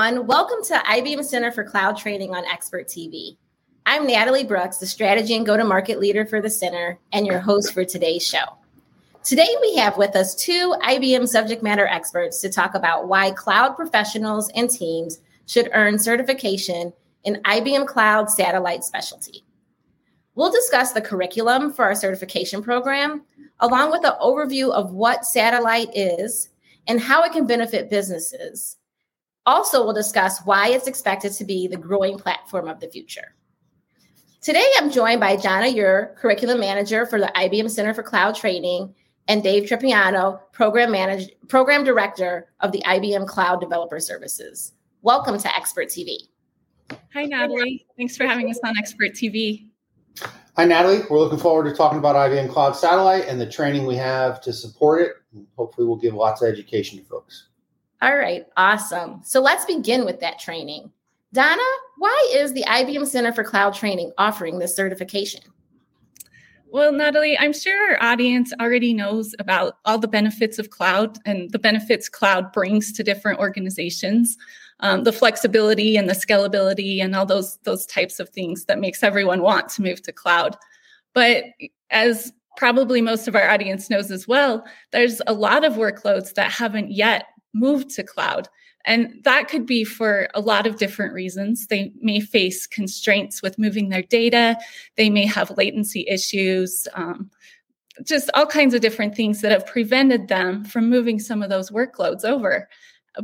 everyone. Welcome to IBM Center for Cloud Training on Expert TV. I'm Natalie Brooks, the strategy and go to market leader for the center, and your host for today's show. Today, we have with us two IBM subject matter experts to talk about why cloud professionals and teams should earn certification in IBM Cloud Satellite Specialty. We'll discuss the curriculum for our certification program, along with an overview of what satellite is and how it can benefit businesses. Also, we'll discuss why it's expected to be the growing platform of the future. Today, I'm joined by Donna Ure, Curriculum Manager for the IBM Center for Cloud Training, and Dave Tripiano, Program, Manage- Program Director of the IBM Cloud Developer Services. Welcome to Expert TV. Hi, Natalie. Thanks for having us on Expert TV. Hi, Natalie. We're looking forward to talking about IBM Cloud Satellite and the training we have to support it. Hopefully, we'll give lots of education to folks. All right, awesome. So let's begin with that training. Donna, why is the IBM Center for Cloud Training offering this certification? Well, Natalie, I'm sure our audience already knows about all the benefits of cloud and the benefits cloud brings to different organizations. Um, the flexibility and the scalability and all those those types of things that makes everyone want to move to cloud. But as probably most of our audience knows as well, there's a lot of workloads that haven't yet moved to cloud. And that could be for a lot of different reasons. They may face constraints with moving their data, they may have latency issues, um, just all kinds of different things that have prevented them from moving some of those workloads over.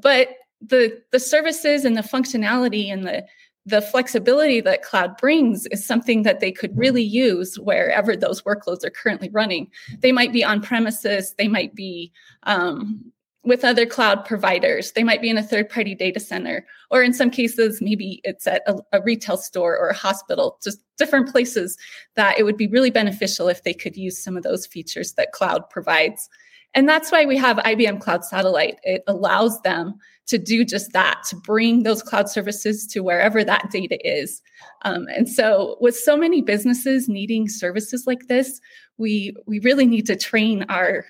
But the, the services and the functionality and the the flexibility that cloud brings is something that they could really use wherever those workloads are currently running. They might be on premises, they might be um, with other cloud providers. They might be in a third party data center, or in some cases, maybe it's at a, a, retail store or a hospital, just different places that it would be really beneficial if they could use some of those features that cloud provides. And that's why we have IBM Cloud Satellite. It allows them to do just that, to bring those cloud services to wherever that data is. Um, and so, with so many businesses needing services like this, we we really need to train our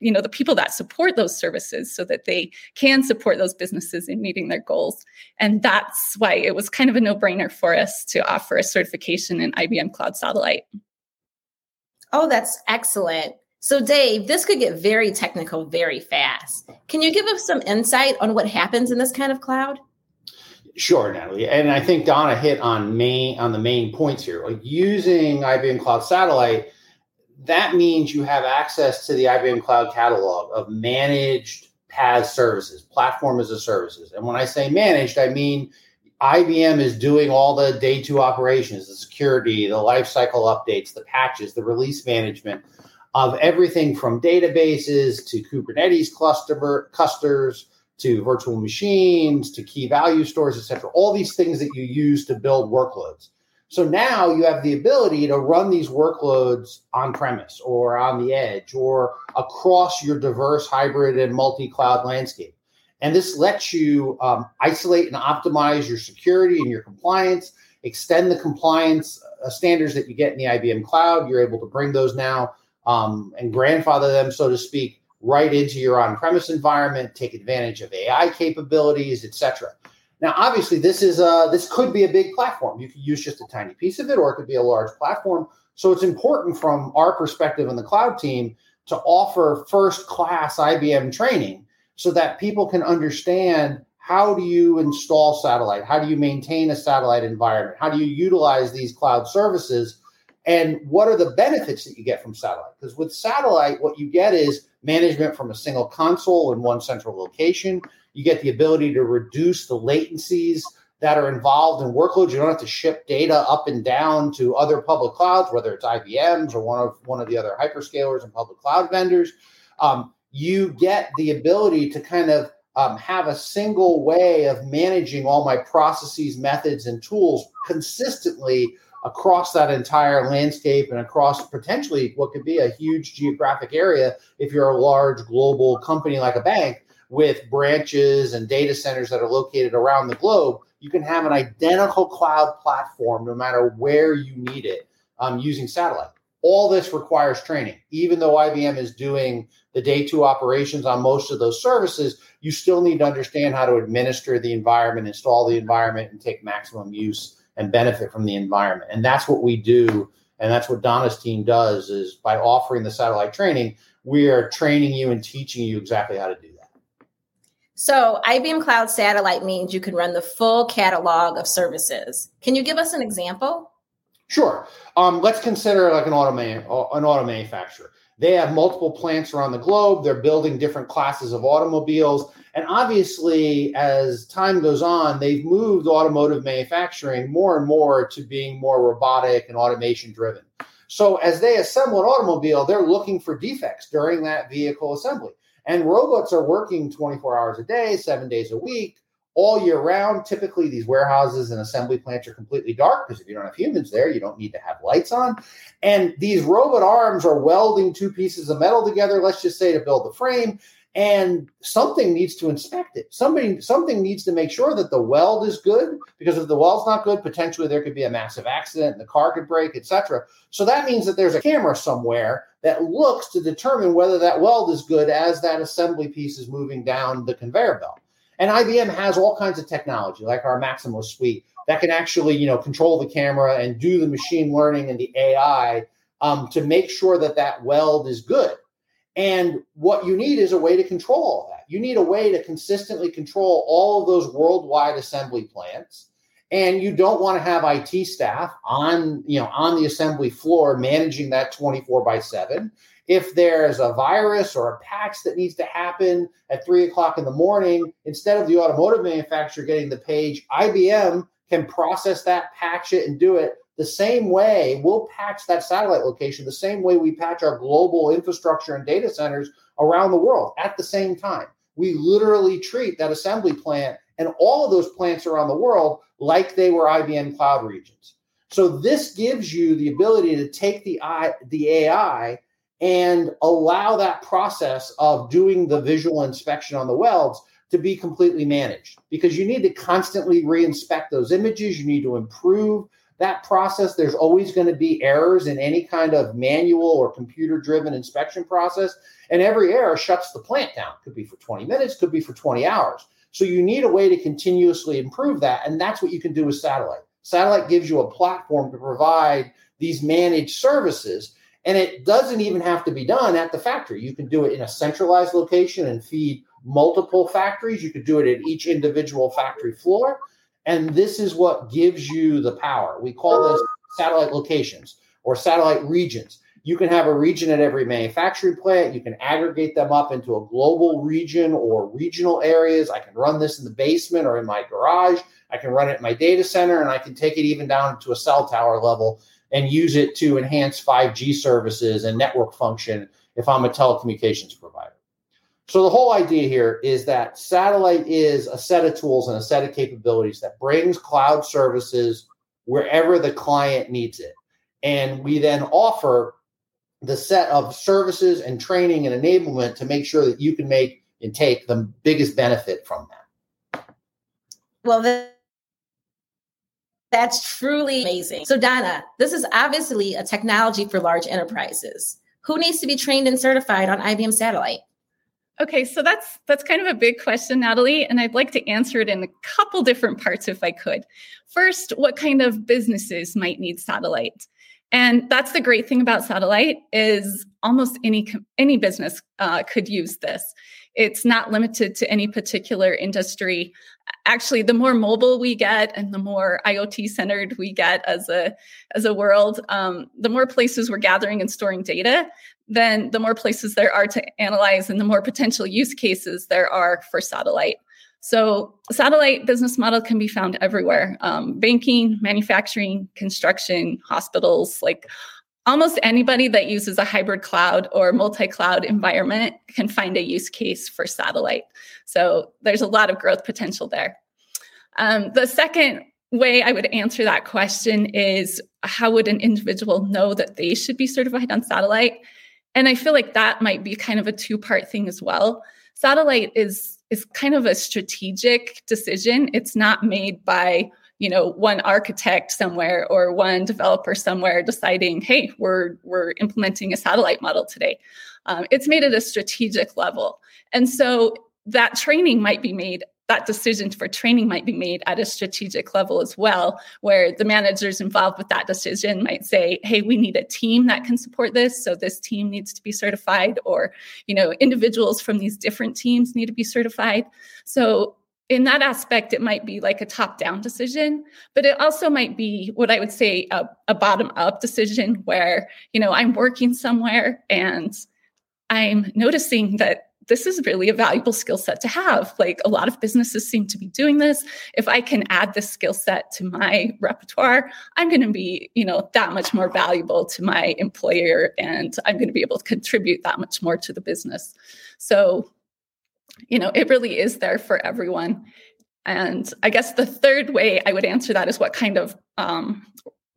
you know the people that support those services so that they can support those businesses in meeting their goals. And that's why it was kind of a no-brainer for us to offer a certification in ibm cloud satellite. Oh that's excellent. So dave this could get very technical very fast. Can you give us some insight on what happens in this kind of cloud? Sure, Natalie, and I think Donna hit on main on the main points here. Like using IBM Cloud Satellite, that means you have access to the IBM Cloud Catalog of managed PaaS services, platform as a services. And when I say managed, I mean IBM is doing all the day two operations, the security, the lifecycle updates, the patches, the release management of everything from databases to Kubernetes cluster clusters to virtual machines to key value stores, etc. All these things that you use to build workloads. So now you have the ability to run these workloads on premise or on the edge or across your diverse hybrid and multi cloud landscape. And this lets you um, isolate and optimize your security and your compliance, extend the compliance uh, standards that you get in the IBM cloud. You're able to bring those now um, and grandfather them, so to speak, right into your on premise environment, take advantage of AI capabilities, etc. Now, obviously, this is a, this could be a big platform. You could use just a tiny piece of it, or it could be a large platform. So it's important from our perspective in the cloud team to offer first class IBM training so that people can understand how do you install satellite? How do you maintain a satellite environment? How do you utilize these cloud services? And what are the benefits that you get from satellite? Because with satellite, what you get is management from a single console in one central location. You get the ability to reduce the latencies that are involved in workloads. You don't have to ship data up and down to other public clouds, whether it's IBM's or one of one of the other hyperscalers and public cloud vendors. Um, you get the ability to kind of um, have a single way of managing all my processes, methods, and tools consistently across that entire landscape and across potentially what could be a huge geographic area if you're a large global company like a bank with branches and data centers that are located around the globe, you can have an identical cloud platform no matter where you need it um, using satellite. All this requires training. Even though IBM is doing the day two operations on most of those services, you still need to understand how to administer the environment, install the environment, and take maximum use and benefit from the environment. And that's what we do. And that's what Donna's team does is by offering the satellite training, we are training you and teaching you exactly how to do that. So, IBM Cloud Satellite means you can run the full catalog of services. Can you give us an example? Sure. Um, let's consider like an auto man, an auto manufacturer. They have multiple plants around the globe. They're building different classes of automobiles. And obviously, as time goes on, they've moved automotive manufacturing more and more to being more robotic and automation driven. So, as they assemble an automobile, they're looking for defects during that vehicle assembly. And robots are working 24 hours a day, seven days a week, all year round. Typically, these warehouses and assembly plants are completely dark because if you don't have humans there, you don't need to have lights on. And these robot arms are welding two pieces of metal together, let's just say to build the frame. And something needs to inspect it. Somebody, something needs to make sure that the weld is good because if the weld's not good, potentially there could be a massive accident and the car could break, etc. So that means that there's a camera somewhere that looks to determine whether that weld is good as that assembly piece is moving down the conveyor belt. And IBM has all kinds of technology, like our Maximo suite, that can actually, you know, control the camera and do the machine learning and the AI um, to make sure that that weld is good. And what you need is a way to control all that. You need a way to consistently control all of those worldwide assembly plants. And you don't want to have IT staff on, you know, on the assembly floor managing that 24 by 7 if there's a virus or a patch that needs to happen at three o'clock in the morning, instead of the automotive manufacturer getting the page, IBM can process that, patch it, and do it the same way. We'll patch that satellite location the same way we patch our global infrastructure and data centers around the world at the same time. We literally treat that assembly plant and all of those plants around the world like they were IBM cloud regions. So this gives you the ability to take the I, the AI and allow that process of doing the visual inspection on the welds to be completely managed because you need to constantly reinspect those images. You need to improve that process. There's always going to be errors in any kind of manual or computer driven inspection process. And every error shuts the plant down. Could be for 20 minutes, could be for 20 hours. So you need a way to continuously improve that. And that's what you can do with satellite. Satellite gives you a platform to provide these managed services and it doesn't even have to be done at the factory. You can do it in a centralized location and feed multiple factories. You could do it at each individual factory floor. And this is what gives you the power. We call this satellite locations or satellite regions. You can have a region at every manufacturing plant. You can aggregate them up into a global region or regional areas. I can run this in the basement or in my garage. I can run it in my data center and I can take it even down to a cell tower level and use it to enhance 5G services and network function if I'm a telecommunications provider. So the whole idea here is that satellite is a set of tools and a set of capabilities that brings cloud services wherever the client needs it. And we then offer the set of services and training and enablement to make sure that you can make and take the biggest benefit from that. Well, the- that's truly amazing. So, Donna, this is obviously a technology for large enterprises. Who needs to be trained and certified on IBM Satellite? Okay, so that's that's kind of a big question, Natalie, and I'd like to answer it in a couple different parts if I could. First, what kind of businesses might need satellite? And that's the great thing about satellite is almost any any business uh, could use this. It's not limited to any particular industry. Actually, the more mobile we get and the more IoT centered we get as a as a world, um, the more places we're gathering and storing data, then the more places there are to analyze and the more potential use cases there are for satellite. So, satellite business model can be found everywhere um, banking, manufacturing, construction, hospitals, like almost anybody that uses a hybrid cloud or multi-cloud environment can find a use case for satellite. So there's a lot of growth potential there. Um, the second way i would answer that question is how would an individual know that they should be certified on satellite and i feel like that might be kind of a two part thing as well. Satellite is is kind of a strategic decision. It's not made by you know one architect somewhere or one developer somewhere deciding hey we're we're implementing a satellite model today. Um, it's made at a strategic level. And so that training might be made that decision for training might be made at a strategic level as well, where the managers involved with that decision might say, hey, we need a team that can support this. So this team needs to be certified, or, you know, individuals from these different teams need to be certified. So in that aspect, it might be like a top down decision, but it also might be what I would say a, a bottom up decision where, you know, I'm working somewhere and I'm noticing that this is really a valuable skill set to have. Like a lot of businesses seem to be doing this. If I can add this skill set to my repertoire, I'm going to be, you know, that much more valuable to my employer and I'm going to be able to contribute that much more to the business. So, you know, it really is there for everyone. And I guess the third way I would answer that is what kind of um,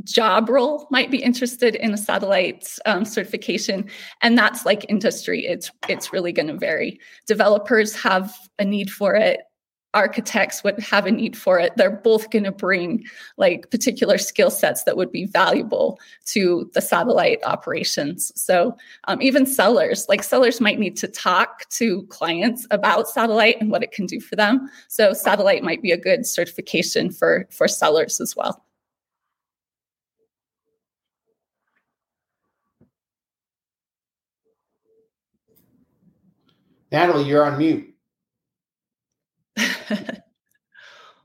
job role might be interested in a satellite um, certification. And that's like industry. It's it's really going to vary. Developers have a need for it. Architects would have a need for it. They're both going to bring like particular skill sets that would be valuable to the satellite operations. So um, even sellers like sellers might need to talk to clients about satellite and what it can do for them. So satellite might be a good certification for for sellers as well Natalie, you're on mute.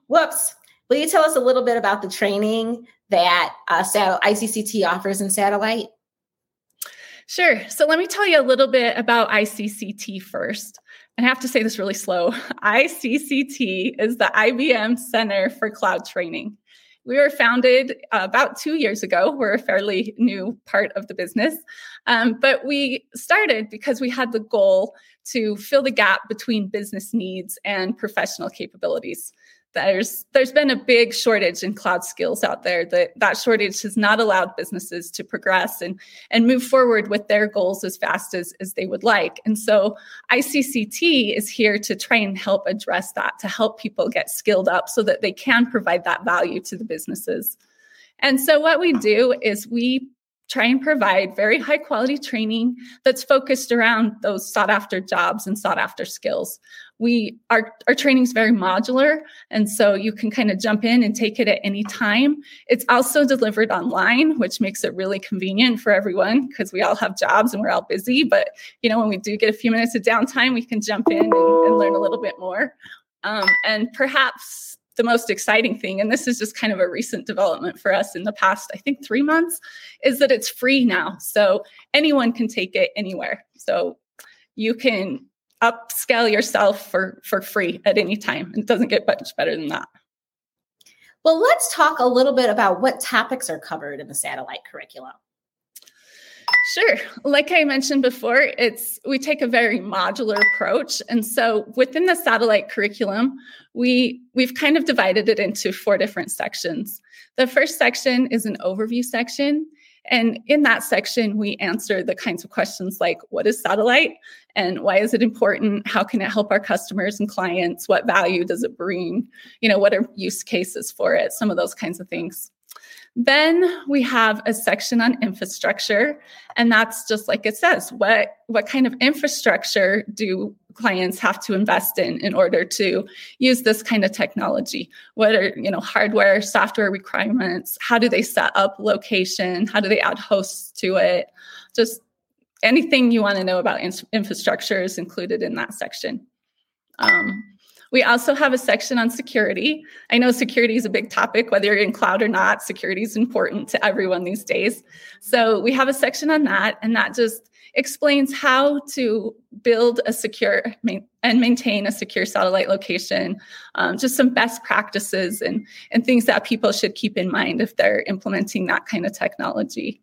Whoops. Will you tell us a little bit about the training that uh, ICCT offers in satellite? Sure. So let me tell you a little bit about ICCT first. I have to say this really slow. ICCT is the IBM Center for Cloud Training. We were founded uh, about two years ago. We're a fairly new part of the business. Um, but we started because we had the goal to fill the gap between business needs and professional capabilities there's there's been a big shortage in cloud skills out there. That that shortage has not allowed businesses to progress and and move forward with their goals as fast as as they would like. And so ICCT is here to try and help address that to help people get skilled up so that they can provide that value to the businesses. And so what we do is we try and provide very high quality training that's focused around those sought after jobs and sought after skills we our, our training is very modular and so you can kind of jump in and take it at any time it's also delivered online which makes it really convenient for everyone because we all have jobs and we're all busy but you know when we do get a few minutes of downtime we can jump in and, and learn a little bit more um, and perhaps the most exciting thing, and this is just kind of a recent development for us in the past, I think three months, is that it's free now. So anyone can take it anywhere. So you can upscale yourself for for free at any time. It doesn't get much better than that. Well, let's talk a little bit about what topics are covered in the satellite curriculum. Sure. Like I mentioned before, it's we take a very modular approach. And so within the satellite curriculum, we we've kind of divided it into four different sections. The first section is an overview section. And in that section, we answer the kinds of questions like what is satellite and why is it important? How can it help our customers and clients? What value does it bring? You know, what are use cases for it? Some of those kinds of things. Then we have a section on infrastructure, and that's just like it says what, what kind of infrastructure do clients have to invest in in order to use this kind of technology? What are you know hardware software requirements? How do they set up location? How do they add hosts to it? Just anything you want to know about in- infrastructure is included in that section. Um, we also have a section on security. I know security is a big topic, whether you're in cloud or not. Security is important to everyone these days. So we have a section on that, and that just explains how to build a secure and maintain a secure satellite location, um, just some best practices and, and things that people should keep in mind if they're implementing that kind of technology.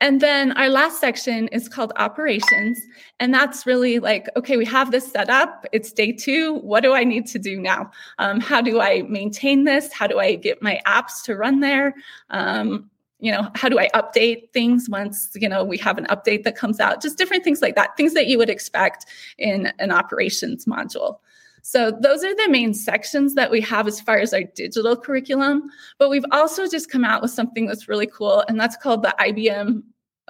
And then our last section is called operations. And that's really like, okay, we have this set up. It's day two. What do I need to do now? Um, how do I maintain this? How do I get my apps to run there? Um, you know, how do I update things once, you know, we have an update that comes out? Just different things like that, things that you would expect in an operations module. So those are the main sections that we have as far as our digital curriculum. But we've also just come out with something that's really cool, and that's called the IBM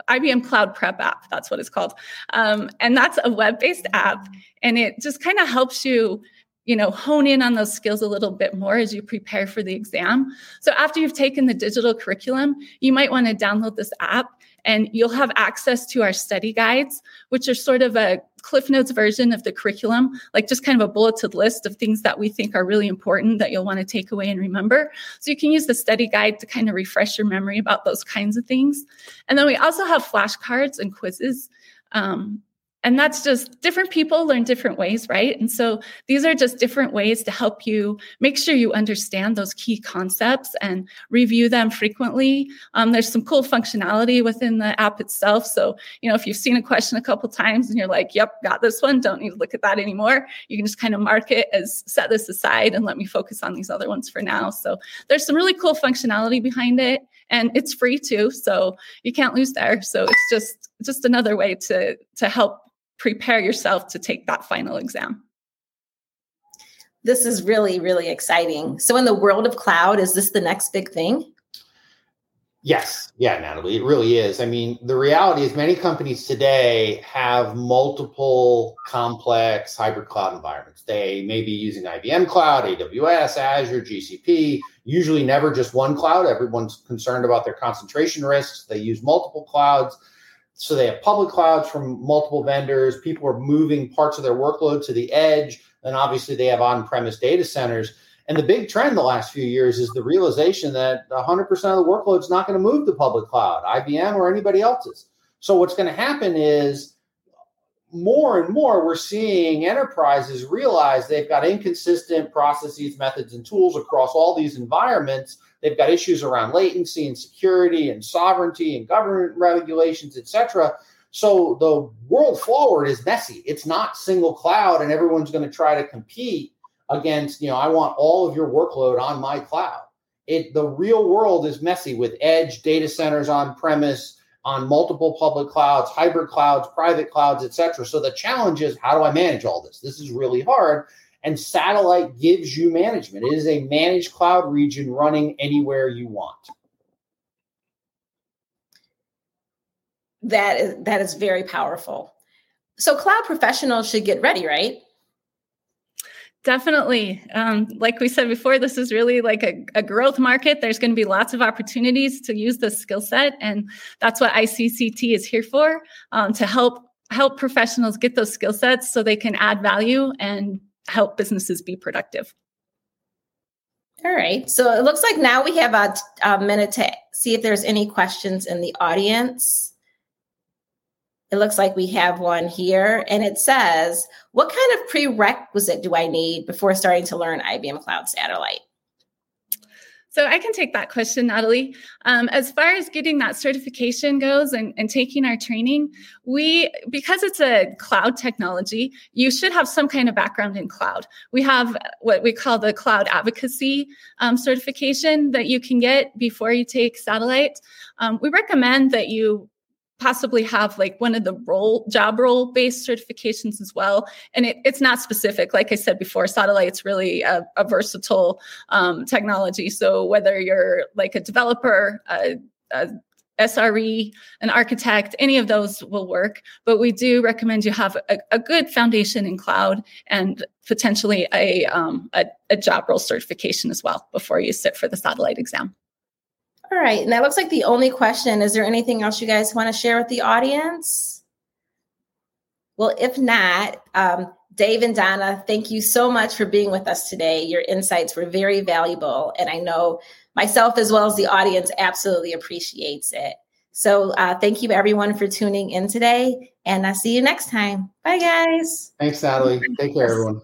IBM Cloud Prep app. That's what it's called. Um, and that's a web based app. And it just kind of helps you you know hone in on those skills a little bit more as you prepare for the exam so after you've taken the digital curriculum you might want to download this app and you'll have access to our study guides which are sort of a cliff notes version of the curriculum like just kind of a bulleted list of things that we think are really important that you'll want to take away and remember. So you can use the study guide to kind of refresh your memory about those kinds of things. And then we also have flashcards and quizzes um, and that's just different people learn different ways right? And so these are just different ways to help you make sure you understand those key concepts and review them frequently. Um, there's some cool functionality within the app itself. So you know if you've seen a question a couple times and you're like yep got this one. Don't need to look at that anymore. You can just kind of mark it as set this aside and let me focus on these other ones for now. So there's some really cool functionality behind it and it's free too. So you can't lose there. So it's just just another way to to help prepare yourself to take that final exam. This is really, really exciting. So, in the world of cloud, is this the next big thing? Yes. Yeah, Natalie, it really is. I mean, the reality is many companies today have multiple complex hybrid cloud environments. They may be using IBM Cloud, AWS, Azure, GCP, usually never just one cloud. Everyone's concerned about their concentration risks. They use multiple clouds. So they have public clouds from multiple vendors. People are moving parts of their workload to the edge. And obviously, they have on premise data centers. And the big trend the last few years is the realization that 100% of the workload is not going to move to public cloud, IBM or anybody else's. So what's going to happen is more and more we're seeing enterprises realize they've got inconsistent processes, methods, and tools across all these environments They've got issues around latency and security and sovereignty and government regulations, etc. So the world forward is messy. It's not single cloud, and everyone's going to try to compete against. You know, I want all of your workload on my cloud. It the real world is messy with edge data centers on premise on multiple public clouds, hybrid clouds, private clouds, etc. So the challenge is how do I manage all this? This is really hard. And satellite gives you management. It is a managed cloud region running anywhere you want. That is that is very powerful. So cloud professionals should get ready, right? Definitely. Um, like we said before, this is really like a, a growth market. There's going to be lots of opportunities to use this skill set, and that's what ICCT is here for um, to help help professionals get those skill sets so they can add value and help businesses be productive. All right. So it looks like now we have a, a, minute to see if there's any questions in the audience. It looks like we have one here, and it says, What kind of prerequisite do I need before starting to learn IBM Cloud Satellite? So I can take that question, Natalie. Um, as far as getting that certification goes and, and taking our training, we because it's a cloud technology, you should have some kind of background in cloud. We have what we call the cloud advocacy um, certification that you can get before you take satellite. Um, we recommend that you possibly have like one of the role job role based certifications as well and it, it's not specific like i said before satellite's really a, a versatile um, technology so whether you're like a developer a, a SRE, an architect, any of those will work. But we do recommend you have a, a good foundation in cloud and potentially a, um, a, a job role certification as well before you sit for the satellite exam. All right. And that looks like the only question. Is there anything else you guys want to share with the audience? Well, if not, um, Dave and Donna, thank you so much for being with us today. Your insights were very valuable. And I know myself as well as the audience absolutely appreciates it. So uh, thank you everyone for tuning in today. And I'll see you next time. Bye, guys. Thanks, Natalie. Take care, everyone.